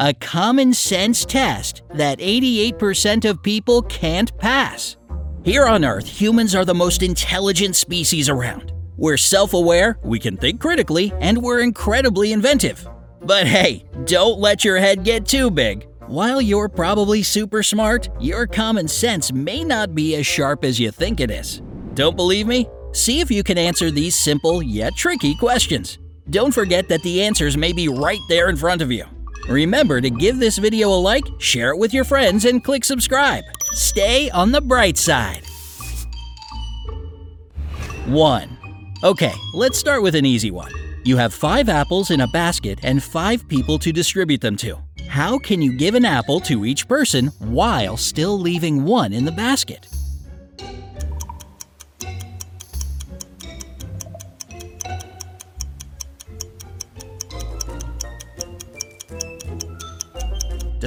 A common sense test that 88% of people can't pass. Here on Earth, humans are the most intelligent species around. We're self aware, we can think critically, and we're incredibly inventive. But hey, don't let your head get too big. While you're probably super smart, your common sense may not be as sharp as you think it is. Don't believe me? See if you can answer these simple yet tricky questions. Don't forget that the answers may be right there in front of you. Remember to give this video a like, share it with your friends, and click subscribe. Stay on the bright side. 1. Okay, let's start with an easy one. You have five apples in a basket and five people to distribute them to. How can you give an apple to each person while still leaving one in the basket?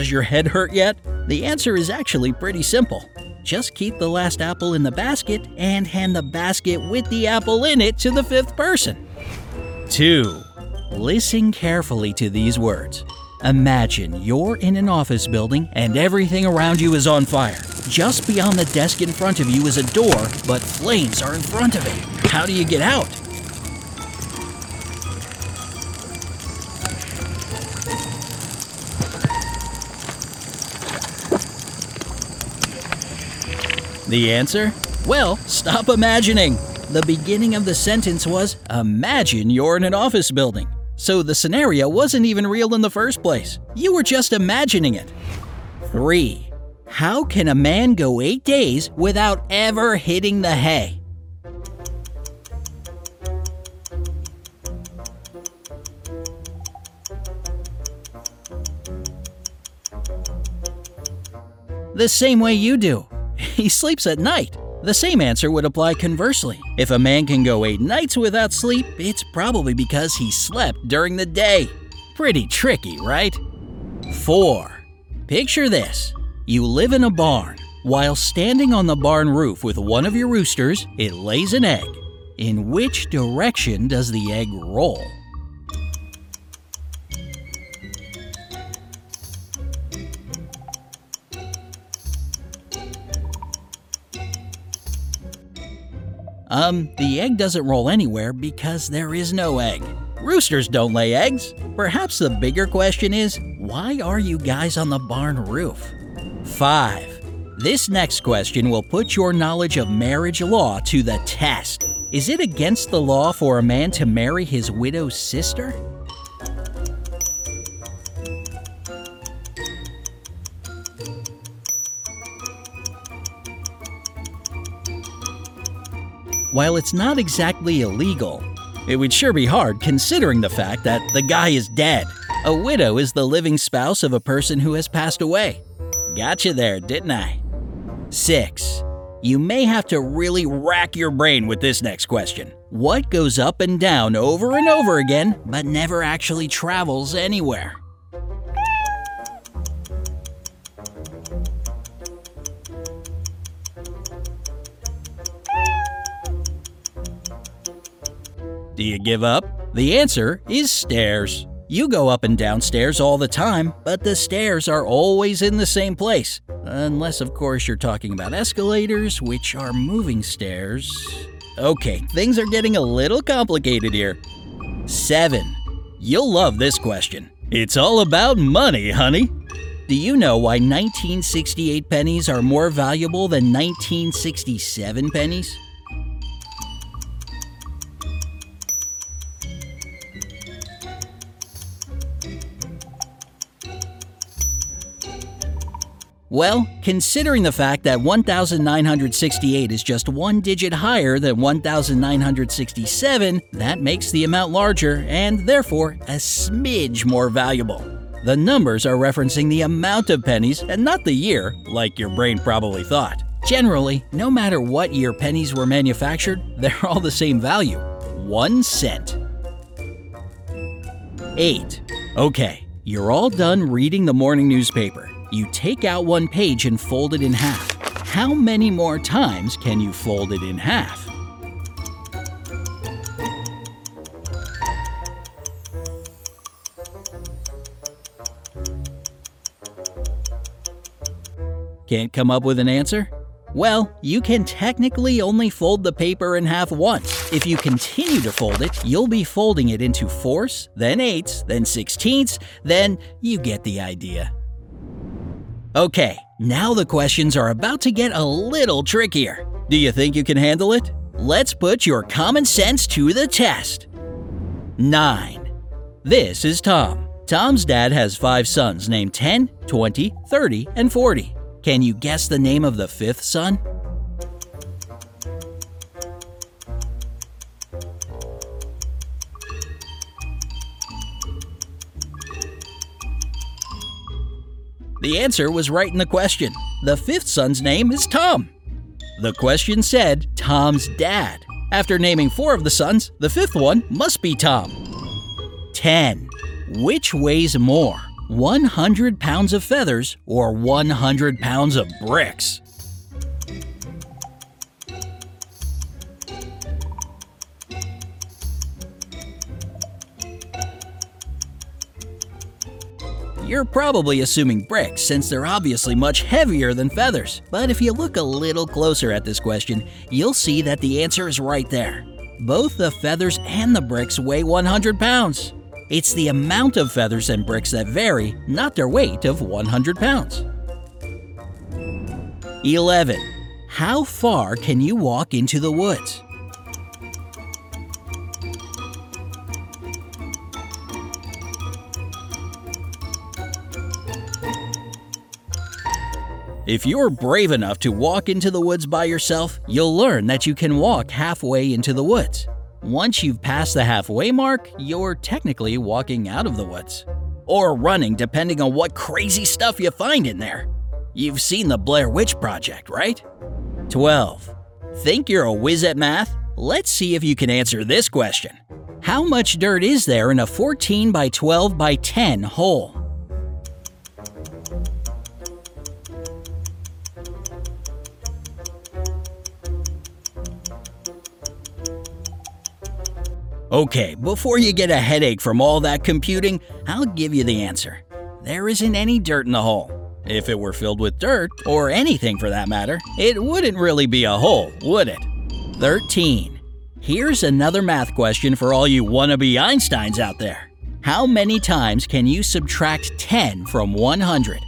Does your head hurt yet? The answer is actually pretty simple. Just keep the last apple in the basket and hand the basket with the apple in it to the fifth person. 2. Listen carefully to these words. Imagine you're in an office building and everything around you is on fire. Just beyond the desk in front of you is a door, but flames are in front of it. How do you get out? The answer? Well, stop imagining. The beginning of the sentence was Imagine you're in an office building. So the scenario wasn't even real in the first place. You were just imagining it. 3. How can a man go 8 days without ever hitting the hay? The same way you do. He sleeps at night. The same answer would apply conversely. If a man can go eight nights without sleep, it's probably because he slept during the day. Pretty tricky, right? 4. Picture this you live in a barn. While standing on the barn roof with one of your roosters, it lays an egg. In which direction does the egg roll? Um, the egg doesn't roll anywhere because there is no egg. Roosters don't lay eggs. Perhaps the bigger question is why are you guys on the barn roof? 5. This next question will put your knowledge of marriage law to the test. Is it against the law for a man to marry his widow's sister? While it's not exactly illegal, it would sure be hard considering the fact that the guy is dead. A widow is the living spouse of a person who has passed away. Gotcha there, didn't I? 6. You may have to really rack your brain with this next question. What goes up and down over and over again, but never actually travels anywhere? Do you give up? The answer is stairs. You go up and down stairs all the time, but the stairs are always in the same place. Unless, of course, you're talking about escalators, which are moving stairs. Okay, things are getting a little complicated here. 7. You'll love this question. It's all about money, honey. Do you know why 1968 pennies are more valuable than 1967 pennies? Well, considering the fact that 1968 is just one digit higher than 1967, that makes the amount larger and therefore a smidge more valuable. The numbers are referencing the amount of pennies and not the year, like your brain probably thought. Generally, no matter what year pennies were manufactured, they're all the same value 1 cent. 8. Okay, you're all done reading the morning newspaper. You take out one page and fold it in half. How many more times can you fold it in half? Can't come up with an answer? Well, you can technically only fold the paper in half once. If you continue to fold it, you'll be folding it into fourths, then eighths, then sixteenths, then you get the idea. Okay, now the questions are about to get a little trickier. Do you think you can handle it? Let's put your common sense to the test. 9. This is Tom. Tom's dad has five sons named 10, 20, 30, and 40. Can you guess the name of the fifth son? The answer was right in the question. The fifth son's name is Tom. The question said Tom's dad. After naming four of the sons, the fifth one must be Tom. 10. Which weighs more, 100 pounds of feathers or 100 pounds of bricks? You're probably assuming bricks since they're obviously much heavier than feathers. But if you look a little closer at this question, you'll see that the answer is right there. Both the feathers and the bricks weigh 100 pounds. It's the amount of feathers and bricks that vary, not their weight of 100 pounds. 11. How far can you walk into the woods? If you're brave enough to walk into the woods by yourself, you'll learn that you can walk halfway into the woods. Once you've passed the halfway mark, you're technically walking out of the woods. Or running, depending on what crazy stuff you find in there. You've seen the Blair Witch Project, right? 12. Think you're a whiz at math? Let's see if you can answer this question. How much dirt is there in a 14 by 12 by 10 hole? Okay, before you get a headache from all that computing, I'll give you the answer. There isn't any dirt in the hole. If it were filled with dirt, or anything for that matter, it wouldn't really be a hole, would it? 13. Here's another math question for all you wannabe Einsteins out there. How many times can you subtract 10 from 100?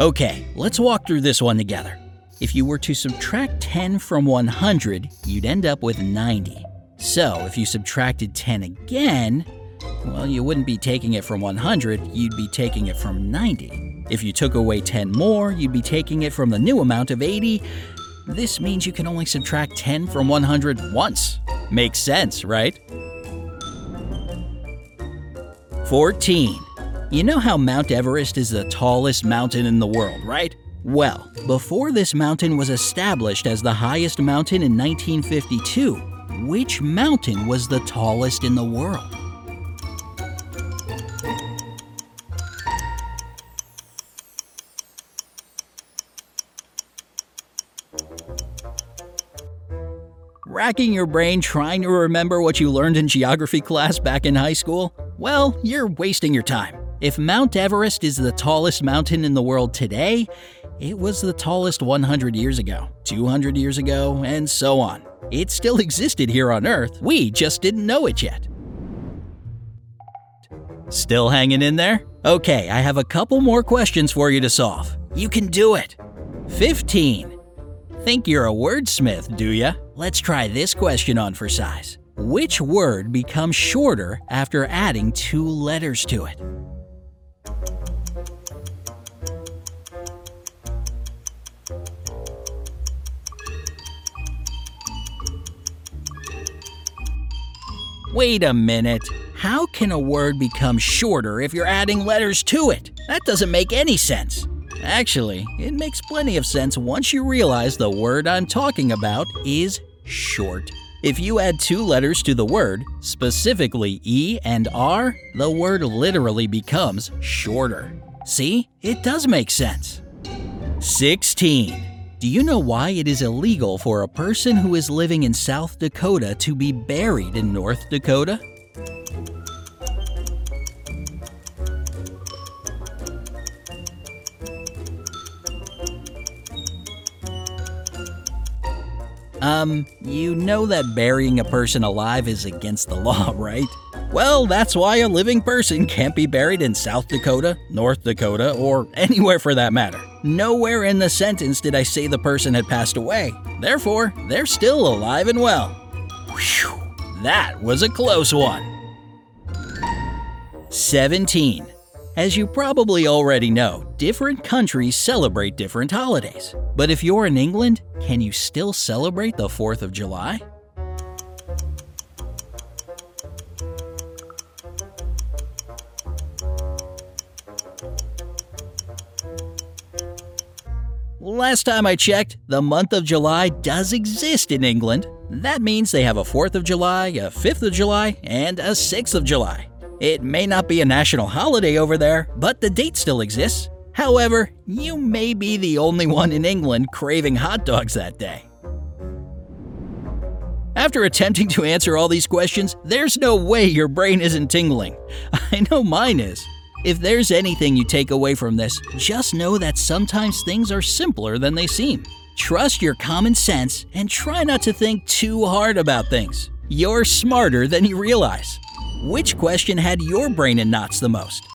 Okay, let's walk through this one together. If you were to subtract 10 from 100, you'd end up with 90. So, if you subtracted 10 again, well, you wouldn't be taking it from 100, you'd be taking it from 90. If you took away 10 more, you'd be taking it from the new amount of 80. This means you can only subtract 10 from 100 once. Makes sense, right? 14. You know how Mount Everest is the tallest mountain in the world, right? Well, before this mountain was established as the highest mountain in 1952, which mountain was the tallest in the world? Racking your brain trying to remember what you learned in geography class back in high school? Well, you're wasting your time. If Mount Everest is the tallest mountain in the world today, it was the tallest 100 years ago, 200 years ago, and so on. It still existed here on Earth, we just didn't know it yet. Still hanging in there? Okay, I have a couple more questions for you to solve. You can do it. 15. Think you're a wordsmith, do ya? Let's try this question on for size. Which word becomes shorter after adding two letters to it? Wait a minute. How can a word become shorter if you're adding letters to it? That doesn't make any sense. Actually, it makes plenty of sense once you realize the word I'm talking about is short. If you add two letters to the word, specifically E and R, the word literally becomes shorter. See, it does make sense. 16. Do you know why it is illegal for a person who is living in South Dakota to be buried in North Dakota? Um, you know that burying a person alive is against the law, right? Well, that's why a living person can't be buried in South Dakota, North Dakota, or anywhere for that matter. Nowhere in the sentence did I say the person had passed away. Therefore, they're still alive and well. Whew, that was a close one. 17. As you probably already know, different countries celebrate different holidays. But if you're in England, can you still celebrate the 4th of July? Last time I checked, the month of July does exist in England. That means they have a 4th of July, a 5th of July, and a 6th of July. It may not be a national holiday over there, but the date still exists. However, you may be the only one in England craving hot dogs that day. After attempting to answer all these questions, there's no way your brain isn't tingling. I know mine is. If there's anything you take away from this, just know that sometimes things are simpler than they seem. Trust your common sense and try not to think too hard about things. You're smarter than you realize. Which question had your brain in knots the most?